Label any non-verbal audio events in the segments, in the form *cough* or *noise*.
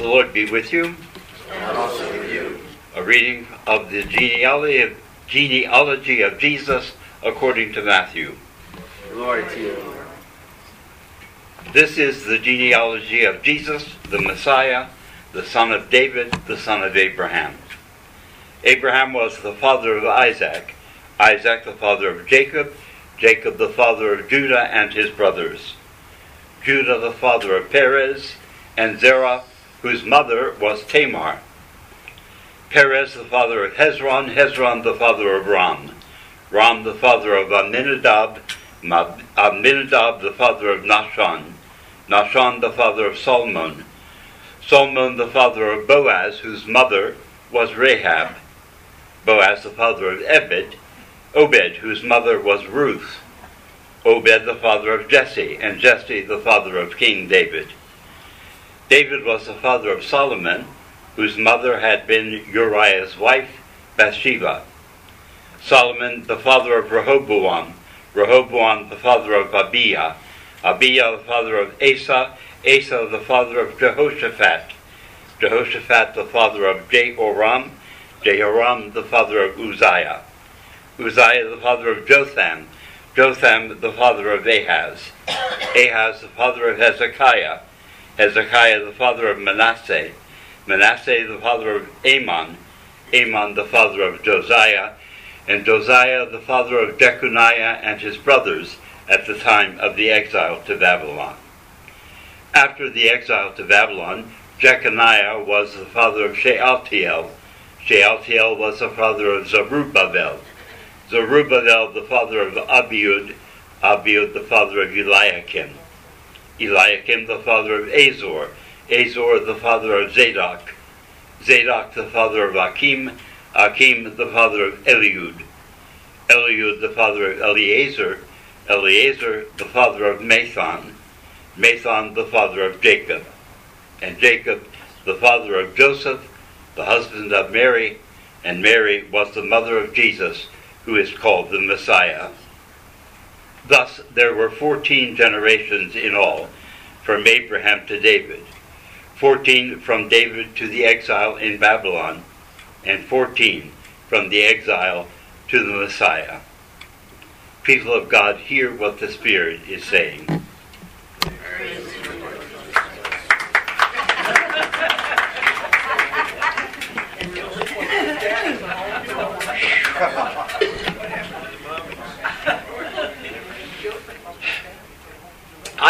The Lord be with you. And also with you. A reading of the genealogy of, genealogy of Jesus according to Matthew. Glory to you. This is the genealogy of Jesus, the Messiah, the son of David, the son of Abraham. Abraham was the father of Isaac, Isaac the father of Jacob, Jacob the father of Judah and his brothers, Judah the father of Perez, and Zerah, whose mother was Tamar. Perez the father of Hezron, Hezron the father of Ram, Ram the father of Amminadab, Amminadab the father of Nahshon, Nahshon the father of Salmon, Salmon the father of Boaz, whose mother was Rahab, Boaz the father of Ebed, Obed, whose mother was Ruth, Obed the father of Jesse, and Jesse the father of King David. David was the father of Solomon, whose mother had been Uriah's wife, Bathsheba. Solomon the father of Rehoboam, Rehoboam the father of Abijah, Abijah the father of Asa, Asa the father of Jehoshaphat, Jehoshaphat the father of Jehoram, Jehoram the father of Uzziah, Uzziah the father of Jotham, Jotham the father of Ahaz, Ahaz the father of Hezekiah, Hezekiah the father of Manasseh, Manasseh the father of Amon, Amon the father of Josiah, and Josiah the father of Jeconiah and his brothers at the time of the exile to Babylon. After the exile to Babylon, Jeconiah was the father of Shealtiel. Shealtiel was the father of Zerubbabel. Zerubbabel the father of Abiud, Abiud the father of Eliakim. Eliakim the father of Azor, Azor the father of Zadok, Zadok the father of Akim, Akim the father of Eliud, Eliud the father of Eleazar, Eleazar the father of Matthan, Matthan the father of Jacob, and Jacob the father of Joseph, the husband of Mary, and Mary was the mother of Jesus, who is called the Messiah. Thus there were fourteen generations in all, from Abraham to David, fourteen from David to the exile in Babylon, and fourteen from the exile to the Messiah. People of God, hear what the Spirit is saying. *laughs*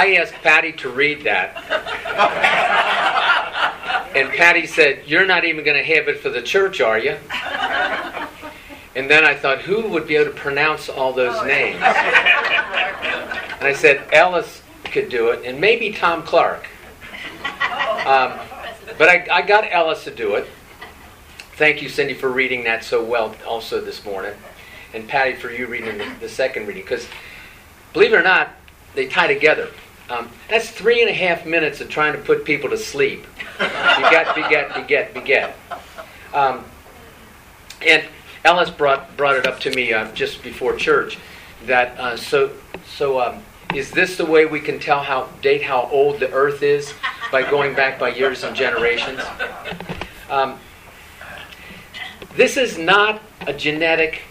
I asked Patty to read that. And Patty said, You're not even going to have it for the church, are you? And then I thought, Who would be able to pronounce all those names? And I said, Ellis could do it, and maybe Tom Clark. Um, but I, I got Ellis to do it. Thank you, Cindy, for reading that so well also this morning. And Patty, for you reading the, the second reading. Because, believe it or not, they tie together. Um, that's three and a half minutes of trying to put people to sleep. Beget, beget, beget, beget. Um, and Ellis brought brought it up to me uh, just before church that uh, so so um, is this the way we can tell how date how old the Earth is by going back by years and generations? Um, this is not a genetic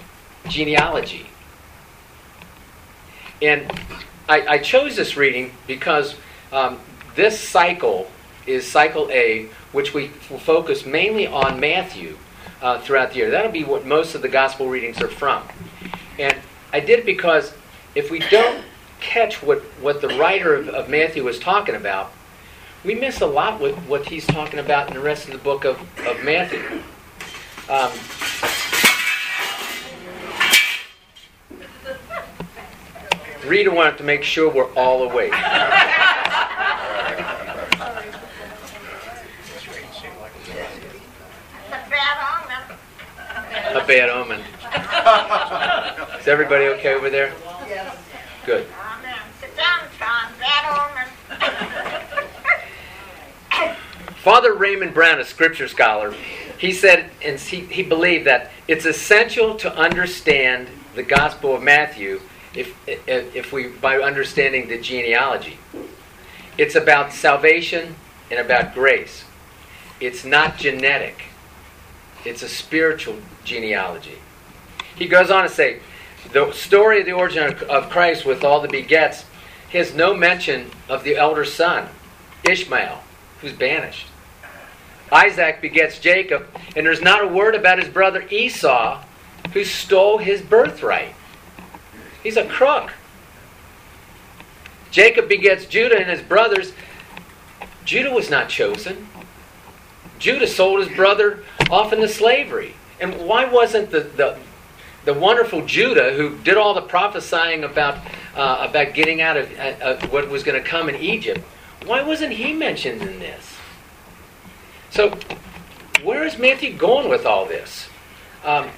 genealogy, and I, I chose this reading because um, this cycle is cycle A, which we will focus mainly on Matthew uh, throughout the year. That'll be what most of the gospel readings are from. And I did it because if we don't catch what, what the writer of, of Matthew was talking about, we miss a lot with what he's talking about in the rest of the book of, of Matthew. Um, Rita wanted to make sure we're all awake. A bad omen. Is everybody okay over there? Yes. Good. Sit down. Bad omen. Father Raymond Brown, a scripture scholar, he said, and he, he believed that it's essential to understand the Gospel of Matthew if, if, we by understanding the genealogy. It's about salvation and about grace. It's not genetic. It's a spiritual genealogy. He goes on to say, the story of the origin of Christ with all the begets has no mention of the elder son, Ishmael, who's banished. Isaac begets Jacob, and there's not a word about his brother Esau, who stole his birthright. He's a crook. Jacob begets Judah and his brothers. Judah was not chosen. Judah sold his brother off into slavery. And why wasn't the, the, the wonderful Judah, who did all the prophesying about, uh, about getting out of uh, what was going to come in Egypt, why wasn't he mentioned in this? So, where is Matthew going with all this? Um,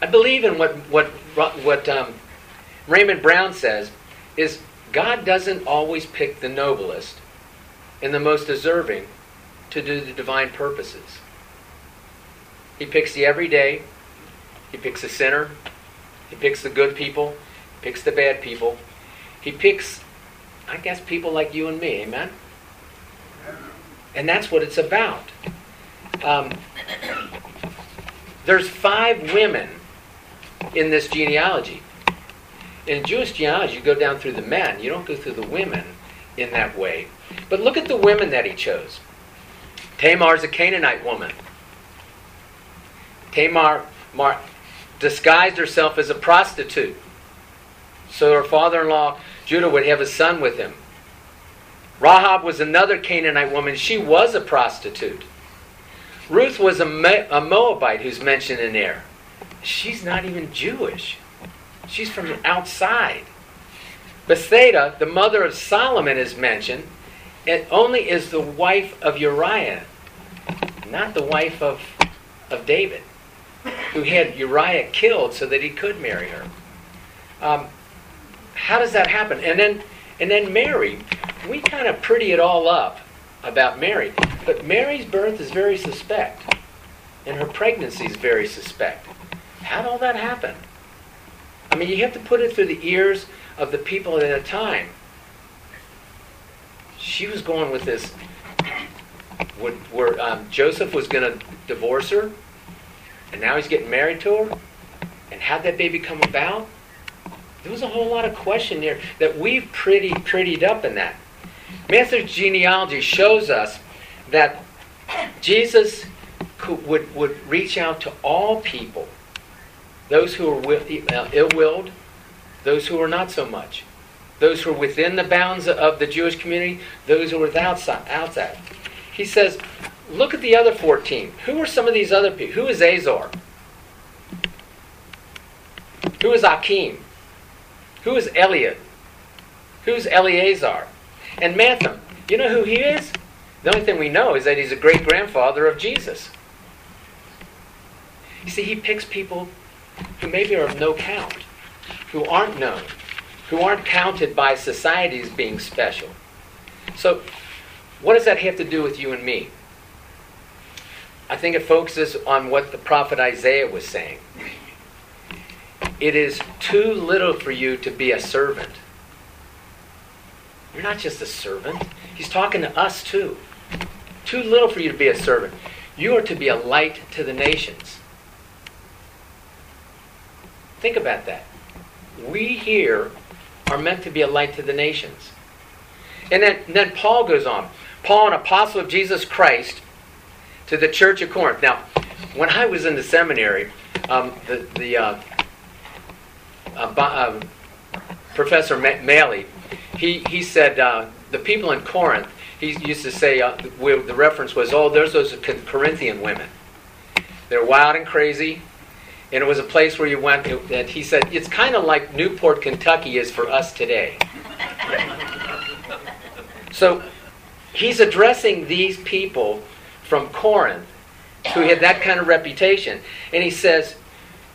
I believe in what what what um, Raymond Brown says is God doesn't always pick the noblest and the most deserving to do the divine purposes. He picks the everyday, he picks the sinner, he picks the good people, he picks the bad people. He picks, I guess, people like you and me, amen? And that's what it's about. Um, there's five women in this genealogy. In Jewish genealogy, you go down through the men, you don't go through the women in that way. But look at the women that he chose. Tamar is a Canaanite woman. Tamar Mar, disguised herself as a prostitute. So her father in law, Judah, would have a son with him. Rahab was another Canaanite woman. She was a prostitute. Ruth was a Moabite who's mentioned in there. She's not even Jewish. She's from outside. Bathsheba, the mother of Solomon, is mentioned. It only is the wife of Uriah, not the wife of, of David, who had Uriah killed so that he could marry her. Um, how does that happen? And then, and then Mary, we kind of pretty it all up about Mary, but Mary's birth is very suspect, and her pregnancy is very suspect. How did all that happen? I mean, you have to put it through the ears of the people at a time. She was going with this, where, um, Joseph was going to divorce her, and now he's getting married to her. And how'd that baby come about? There was a whole lot of question there that we've pretty prettied up in that. Matthew's genealogy shows us that Jesus could, would, would reach out to all people those who are ill willed, those who are not so much, those who are within the bounds of the Jewish community, those who are outside. He says, look at the other 14. Who are some of these other people? Who is Azor? Who is Akim? Who is Eliud? Who's Eleazar? And Matthan. You know who he is? The only thing we know is that he's a great grandfather of Jesus. You see, he picks people who maybe are of no count, who aren't known, who aren't counted by society as being special. So, what does that have to do with you and me? I think it focuses on what the prophet Isaiah was saying. It is too little for you to be a servant. You're not just a servant. He's talking to us too. Too little for you to be a servant. You are to be a light to the nations. Think about that. We here are meant to be a light to the nations. And then, and then Paul goes on. Paul, an apostle of Jesus Christ, to the church of Corinth. Now, when I was in the seminary, um, the, the uh, uh, uh, Professor Maley, he, he said uh, the people in Corinth, he used to say, uh, the reference was, oh, there's those Corinthian women. They're wild and crazy and it was a place where you went and he said it's kind of like newport kentucky is for us today. *laughs* So he's addressing these people from corinth who had that kind of reputation. And he says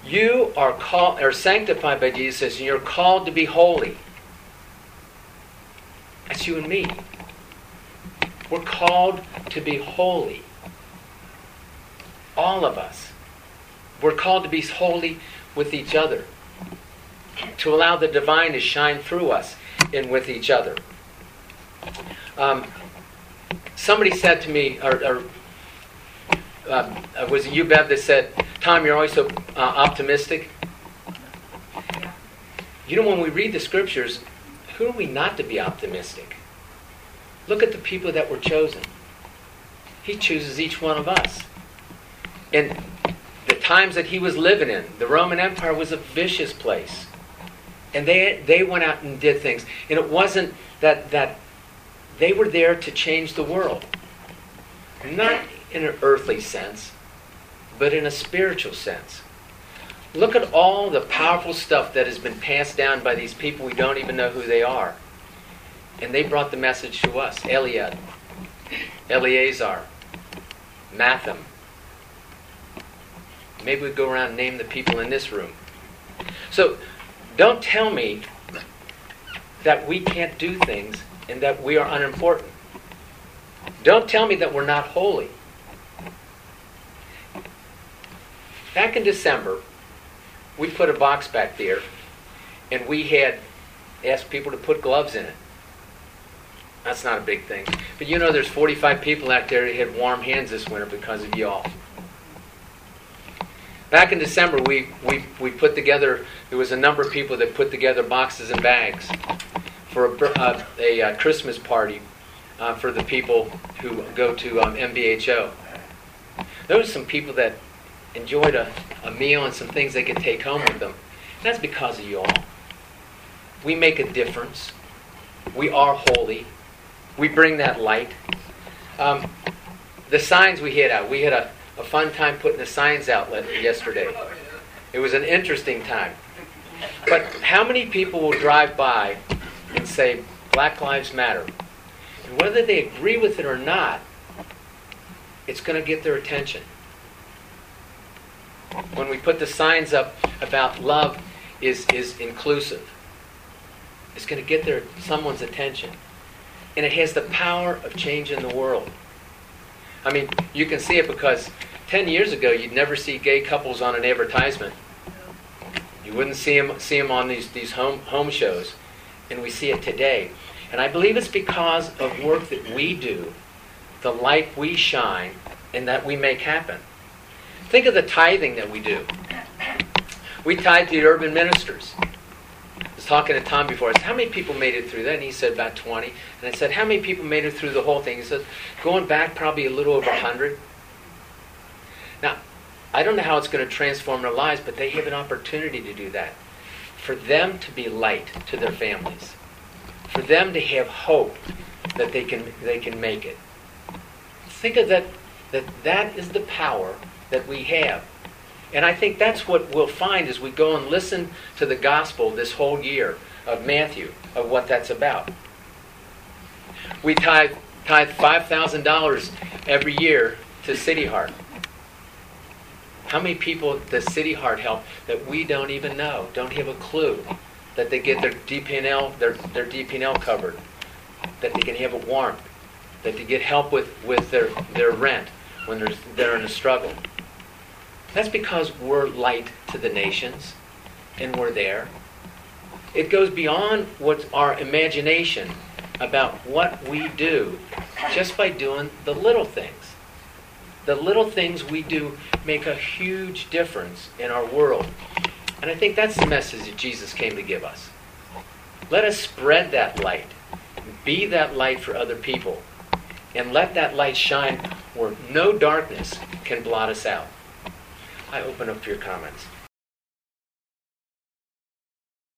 you are called are sanctified by jesus and you're called to be holy. That's you and me. We're called to be holy. All of us we're called to be holy with each other, to allow the divine to shine through us and with each other. Um, somebody said to me, or, or uh, was it you, Bev, that said, Tom, you're always so uh, optimistic? You know, when we read the scriptures, who are we not to be optimistic? Look at the people that were chosen. He chooses each one of us. And the times that he was living in, the Roman Empire was a vicious place. And they, they went out and did things. And it wasn't that, that they were there to change the world. Not in an earthly sense, but in a spiritual sense. Look at all the powerful stuff that has been passed down by these people we don't even know who they are. And they brought the message to us. Eliud, Eleazar, Matthan. Maybe we go around and name the people in this room. So don't tell me that we can't do things and that we are unimportant. Don't tell me that we're not holy. Back in December, we put a box back there and we had asked people to put gloves in it. That's not a big thing. But you know, there's 45 people out there that had warm hands this winter because of y'all. Back in December, we, we, we put together, there was a number of people that put together boxes and bags for a, uh, a, a Christmas party uh, for the people who go to um, MBHO. There were some people that enjoyed a, a meal and some things they could take home with them. And that's because of you all. We make a difference. We are holy. We bring that light. Um, the signs we had out, we had a, a fun time putting the signs out yesterday. It was an interesting time. But how many people will drive by and say, Black Lives Matter? And whether they agree with it or not, it's going to get their attention. When we put the signs up about love is, is inclusive, it's going to get their someone's attention. And it has the power of changing the world. I mean, you can see it because 10 years ago, you'd never see gay couples on an advertisement. You wouldn't see them, see them on these, these home, home shows. And we see it today. And I believe it's because of work that we do, the light we shine, and that we make happen. Think of the tithing that we do. We tithe to the urban ministers. Talking to Tom before. I said, How many people made it through that? And he said, About 20. And I said, How many people made it through the whole thing? He said, Going back, probably a little over 100. Now, I don't know how it's going to transform their lives, but they have an opportunity to do that. For them to be light to their families. For them to have hope that they can, they can make it. Think of that, that that is the power that we have. And I think that's what we'll find as we go and listen to the gospel this whole year of Matthew, of what that's about. We tithe, tithe $5,000 every year to City Heart. How many people does City Heart help that we don't even know, don't have a clue, that they get their DP&L, their, their DP&L covered, that they can have a warmth, that they get help with, with their, their rent when they're, they're in a struggle. That's because we're light to the nations and we're there. It goes beyond what's our imagination about what we do just by doing the little things. The little things we do make a huge difference in our world. And I think that's the message that Jesus came to give us. Let us spread that light, be that light for other people, and let that light shine where no darkness can blot us out. I open up to your comments.